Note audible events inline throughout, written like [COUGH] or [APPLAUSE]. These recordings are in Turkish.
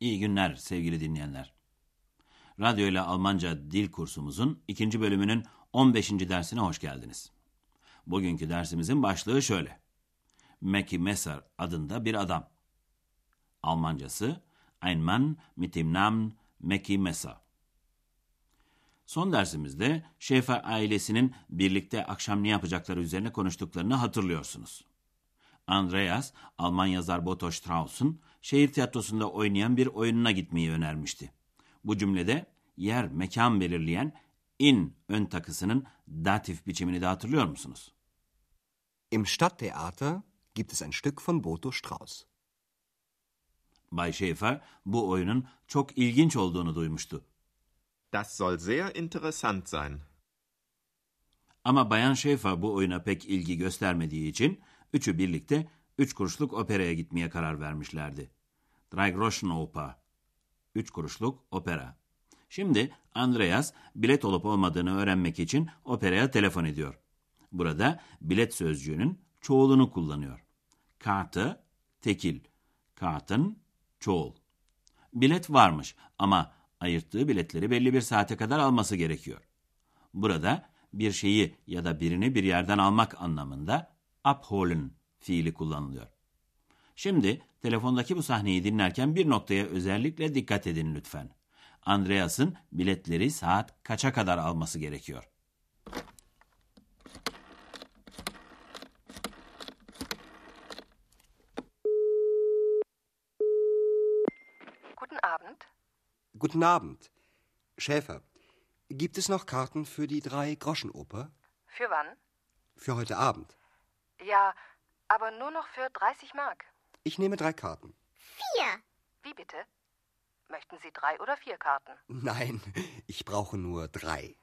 İyi günler sevgili dinleyenler. Radyo ile Almanca dil kursumuzun ikinci bölümünün 15. dersine hoş geldiniz. Bugünkü dersimizin başlığı şöyle. Mackie Messer adında bir adam. Almancası Ein Mann mit dem Namen Mackie Messer. Son dersimizde Şefer ailesinin birlikte akşam ne yapacakları üzerine konuştuklarını hatırlıyorsunuz. Andreas, Alman yazar Boto Strauss'un şehir tiyatrosunda oynayan bir oyununa gitmeyi önermişti. Bu cümlede yer, mekan belirleyen in ön takısının datif biçimini de hatırlıyor musunuz? Im Stadttheater gibt es ein Stück von Boto Strauss. Bay Schäfer bu oyunun çok ilginç olduğunu duymuştu. Das soll sehr interessant sein. Ama Bayan Schäfer bu oyuna pek ilgi göstermediği için üçü birlikte üç kuruşluk operaya gitmeye karar vermişlerdi. Drei Groschen Oper. Üç kuruşluk opera. Şimdi Andreas bilet olup olmadığını öğrenmek için operaya telefon ediyor. Burada bilet sözcüğünün çoğulunu kullanıyor. Karte, tekil. Karten, çoğul. Bilet varmış ama ayırttığı biletleri belli bir saate kadar alması gerekiyor. Burada bir şeyi ya da birini bir yerden almak anlamında abholen fiili kullanılıyor. Şimdi telefondaki bu sahneyi dinlerken bir noktaya özellikle dikkat edin lütfen. Andreas'ın biletleri saat kaça kadar alması gerekiyor? Guten Abend. Guten Abend. Schäfer, gibt es noch Karten für die Drei-Groschen-Oper? Für wann? Für heute Abend. Ja, aber nur noch für 30 Mark. Ich nehme drei Karten. Vier. Wie bitte? Möchten Sie drei oder vier Karten? Nein, ich brauche nur drei.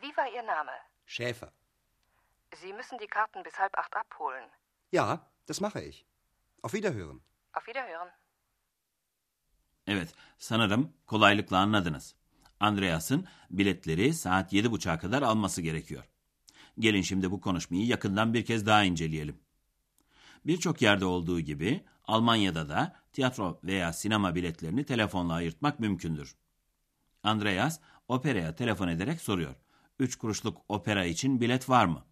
Wie war Ihr Name? Schäfer. Sie müssen die Karten bis halb acht abholen. Ja, das mache ich. Auf Wiederhören. Auf Wiederhören. Evet, sanırım kolaylıkla anladınız. Andreas'ın biletleri saat yedi buçuğa kadar alması gerekiyor. Gelin şimdi bu konuşmayı yakından bir kez daha inceleyelim. Birçok yerde olduğu gibi Almanya'da da tiyatro veya sinema biletlerini telefonla ayırtmak mümkündür. Andreas operaya telefon ederek soruyor. Üç kuruşluk opera için bilet var mı?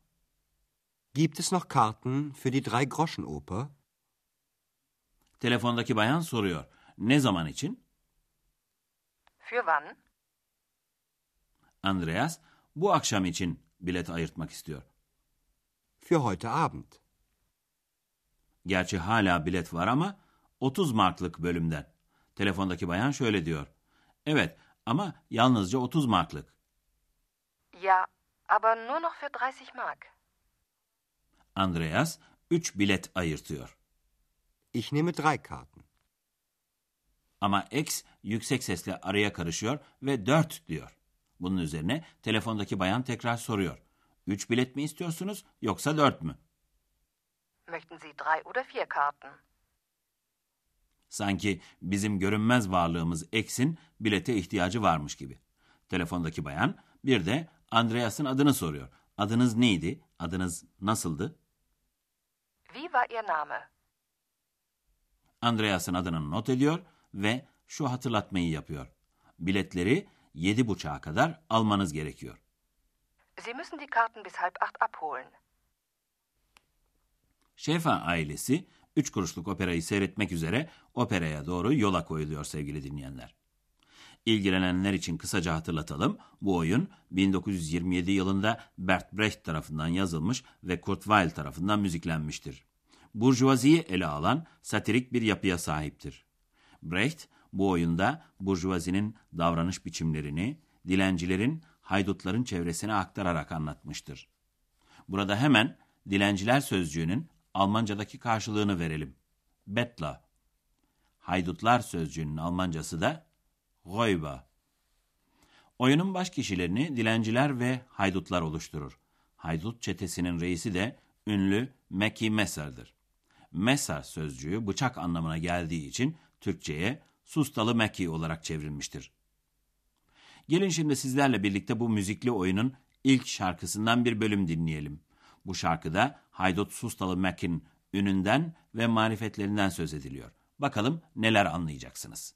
Gibt es noch Karten für die Drei-Groschen-Oper? Telefondaki bayan soruyor. Ne zaman için? Für wann? Andreas bu akşam için bilet ayırtmak istiyor. Für heute Abend. Gerçi hala bilet var ama 30 marklık bölümden. Telefondaki bayan şöyle diyor. Evet ama yalnızca 30 marklık. Ja, aber nur noch für 30 Mark. Andreas 3 bilet ayırtıyor. Ich nehme drei Karten. Ama X yüksek sesle araya karışıyor ve 4 diyor. Bunun üzerine telefondaki bayan tekrar soruyor. 3 bilet mi istiyorsunuz yoksa 4 mü? Möchten Sie drei oder vier Karten? Sanki bizim görünmez varlığımız X'in bilete ihtiyacı varmış gibi. Telefondaki bayan bir de Andreas'ın adını soruyor. Adınız neydi? Adınız nasıldı? Wie war Ihr Name? Andreas'ın adını not ediyor ve şu hatırlatmayı yapıyor. Biletleri yedi buçuğa kadar almanız gerekiyor. Sie müssen die Karten bis halb acht abholen. Şefa ailesi üç kuruşluk operayı seyretmek üzere operaya doğru yola koyuluyor sevgili dinleyenler. İlgilenenler için kısaca hatırlatalım. Bu oyun 1927 yılında Bert Brecht tarafından yazılmış ve Kurt Weill tarafından müziklenmiştir. Burjuvaziyi ele alan satirik bir yapıya sahiptir. Brecht bu oyunda burjuvazinin davranış biçimlerini dilencilerin, haydutların çevresine aktararak anlatmıştır. Burada hemen dilenciler sözcüğünün Almancadaki karşılığını verelim. Bettler. Haydutlar sözcüğünün Almancası da Räuber. Oyunun baş kişilerini dilenciler ve haydutlar oluşturur. Haydut çetesinin reisi de ünlü Mackie Messer'dır. Messer sözcüğü bıçak anlamına geldiği için Türkçe'ye sustalı Mackie olarak çevrilmiştir. Gelin şimdi sizlerle birlikte bu müzikli oyunun ilk şarkısından bir bölüm dinleyelim. Bu şarkıda Haydut Sustalı Mack'in ününden ve marifetlerinden söz ediliyor. Bakalım neler anlayacaksınız.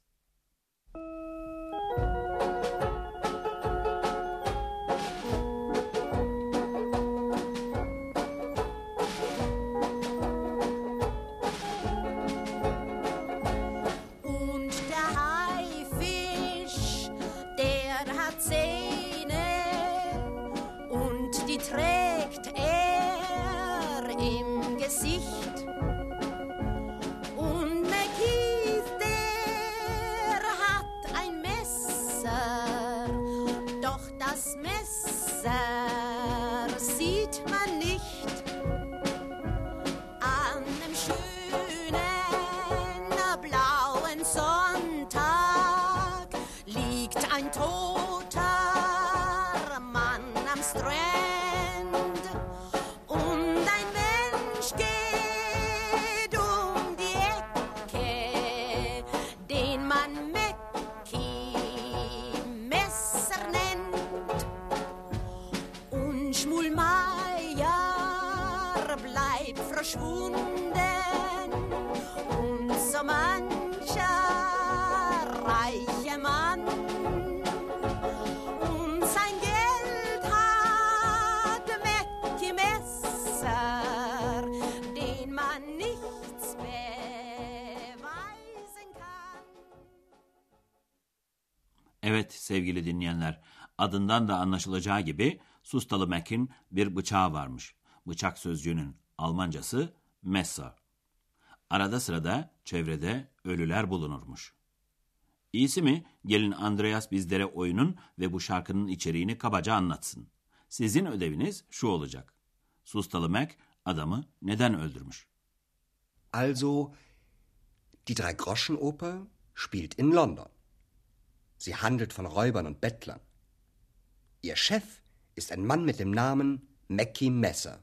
Christmas. Uh, verschwunden und so mancher reiche Mann und sein Geld hat Messer, den man nichts beweisen kann. Evet sevgili dinleyenler, adından da anlaşılacağı gibi Sustalı Mac'in bir bıçağı varmış. Bıçak sözcüğünün Almancası Messer. Arada sırada çevrede ölüler bulunurmuş. İyisi mi gelin Andreas bizlere oyunun ve bu şarkının içeriğini kabaca anlatsın. Sizin ödeviniz şu olacak. Sustalı Mac adamı neden öldürmüş? Also, die Drei-Groschen-Oper spielt in London. Sie handelt von Räubern und Bettlern. Ihr Chef ist ein Mann mit dem Namen Mackie Messer.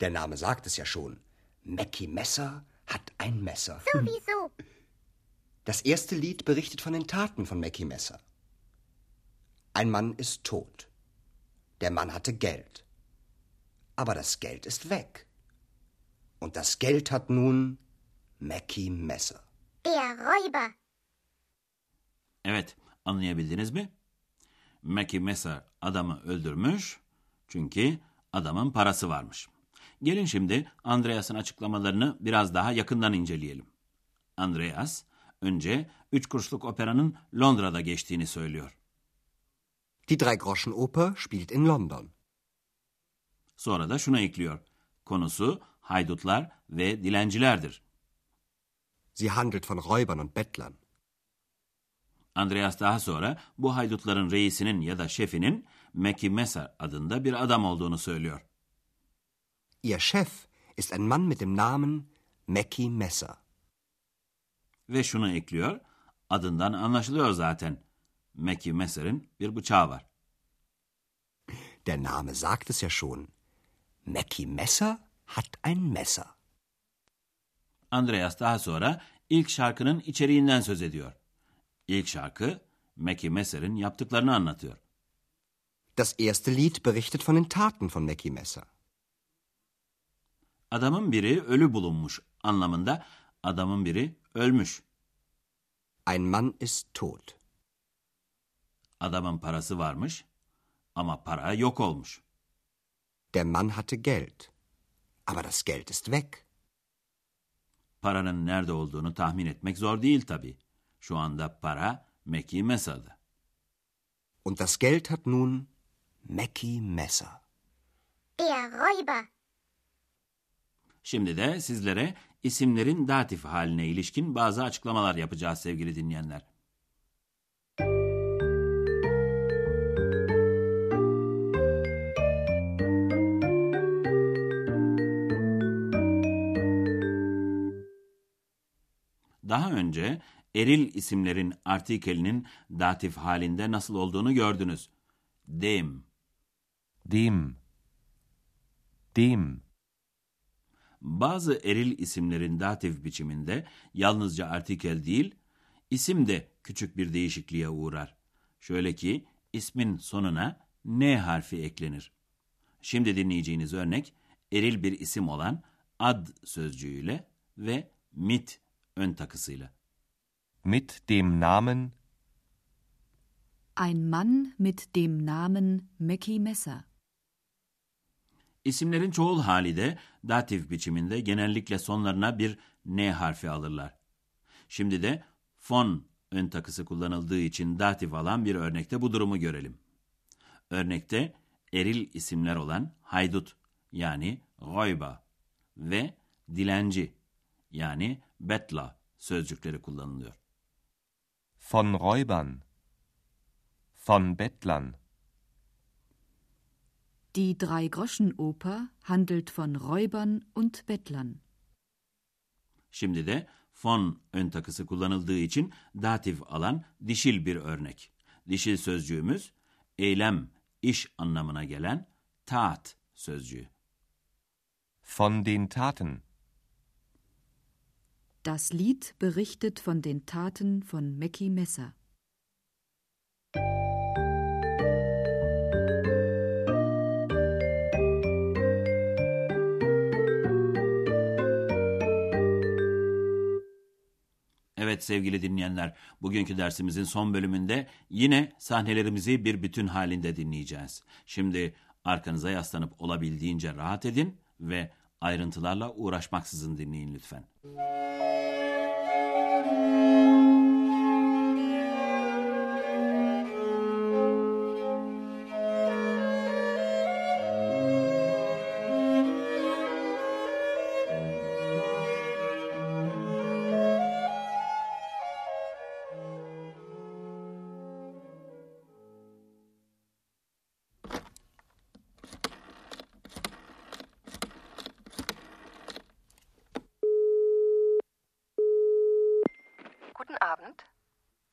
Der Name sagt es ja schon. Mackie Messer hat ein Messer. Sowieso. Das erste Lied berichtet von den Taten von Mackie Messer. Ein Mann ist tot. Der Mann hatte Geld. Aber das Geld ist weg. Und das Geld hat nun Mackie Messer. Der Räuber. Evet, anlayabildiniz mi? Mackie Messer adamı öldürmüş çünkü adamın parası varmış. Gelin şimdi Andreas'ın açıklamalarını biraz daha yakından inceleyelim. Andreas önce üç kuruşluk operanın Londra'da geçtiğini söylüyor. Die Drei-Groschen-Oper spielt in London. Sonra da şunu ekliyor. Konusu haydutlar ve dilencilerdir. Sie handelt von Räubern und Bettlern. Andreas daha sonra bu haydutların reisinin ya da şefinin Mackie Messer adında bir adam olduğunu söylüyor. Ihr Chef ist ein Mann mit dem Namen Mackie Messer. Ve şunu ekliyor. Adından anlaşılıyor zaten. Mackie Messer'in bir bıçağı var. Der Name sagt es ja schon. Mackie Messer hat ein Messer. Andreas daha sonra ilk şarkının içeriğinden söz ediyor. İlk şarkı Mackie Messer'in yaptıklarını anlatıyor. Das erste Lied berichtet von den Taten von Mackie Messer. Adamın biri ölü bulunmuş anlamında adamın biri ölmüş. Ein Mann ist tot. Adamın parası varmış ama para yok olmuş. Der Mann hatte Geld. Aber das Geld ist weg. Paranın nerede olduğunu tahmin etmek zor değil tabii. Şu anda para Mackie Messer'da. Und das Geld hat nun Mackie Messer. Der Räuber. Şimdi de sizlere isimlerin datif haline ilişkin bazı açıklamalar yapacağız sevgili dinleyenler. Daha önce eril isimlerin artikelinin datif halinde nasıl olduğunu gördünüz. Dem. Dem. Dem. Bazı eril isimlerin datif biçiminde yalnızca artikel değil, isim de küçük bir değişikliğe uğrar. Şöyle ki ismin sonuna N harfi eklenir. Şimdi dinleyeceğiniz örnek eril bir isim olan ad sözcüğüyle ve mit ön takısıyla. Mit dem Namen Ein Mann mit dem Namen Mackie Messer. İsimlerin çoğul hali de datif biçiminde genellikle sonlarına bir N harfi alırlar. Şimdi de von ön takısı kullanıldığı için datif alan bir örnekte bu durumu görelim. Örnekte eril isimler olan haydut yani Räuber ve dilenci yani betla sözcükleri kullanılıyor. von Räubern, von Bettlern, Die Drei-Groschen-Oper handelt von Räubern und Bettlern. Şimdi de von ön takısı kullanıldığı için datif alan dişil bir örnek. Dişil sözcüğümüz eylem, iş anlamına gelen tat sözcüğü. von den Taten, Das Lied berichtet von den Taten von Mackie Messer. Evet sevgili dinleyenler, bugünkü dersimizin son bölümünde yine sahnelerimizi bir bütün halinde dinleyeceğiz. Şimdi arkanıza yaslanıp olabildiğince rahat edin ve ayrıntılarla uğraşmaksızın dinleyin lütfen. Guten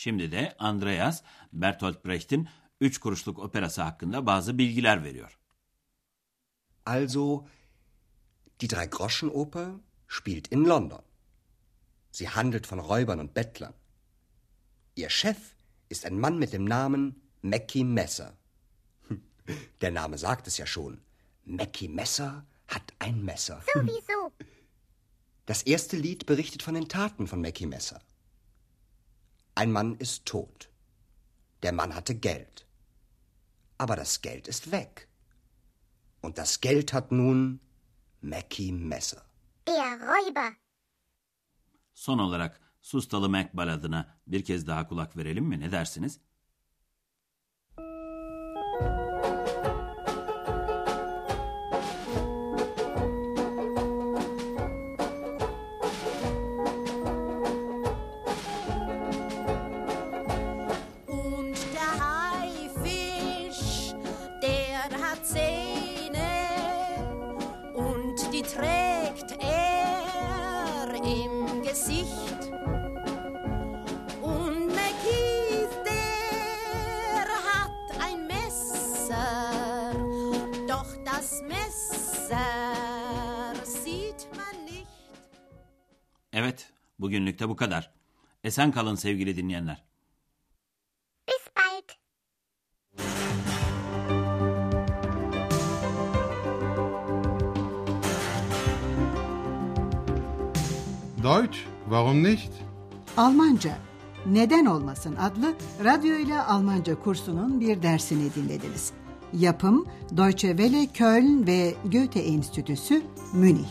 Şimdi de Andreas, Bertolt Brecht'in Üç Kuruşluk Operası hakkında bazı bilgiler veriyor. Also, die Drei-Groschen-Oper spielt in London. Sie handelt von Räubern und Bettlern. Ihr Chef ist ein Mann mit dem Namen Mackie Messer. [LAUGHS] Der Name sagt es ja schon. Mackie Messer hat ein Messer. Sowieso. Das erste Lied berichtet von den Taten von Mackie Messer. Ein Mann ist tot. Der Mann hatte Geld. Aber das Geld ist weg. Und das Geld hat nun Mackie Messer. Der Räuber. Son olarak Sustalı Mac baladına bir kez daha kulak verelim mi? Ne dersiniz? Bugünlük de bu kadar. Esen kalın sevgili dinleyenler. Bis bald. Deutsch, warum nicht? Almanca Neden Olmasın adlı radyo ile Almanca kursunun bir dersini dinlediniz. Yapım Deutsche Welle Köln ve Goethe Enstitüsü Münih.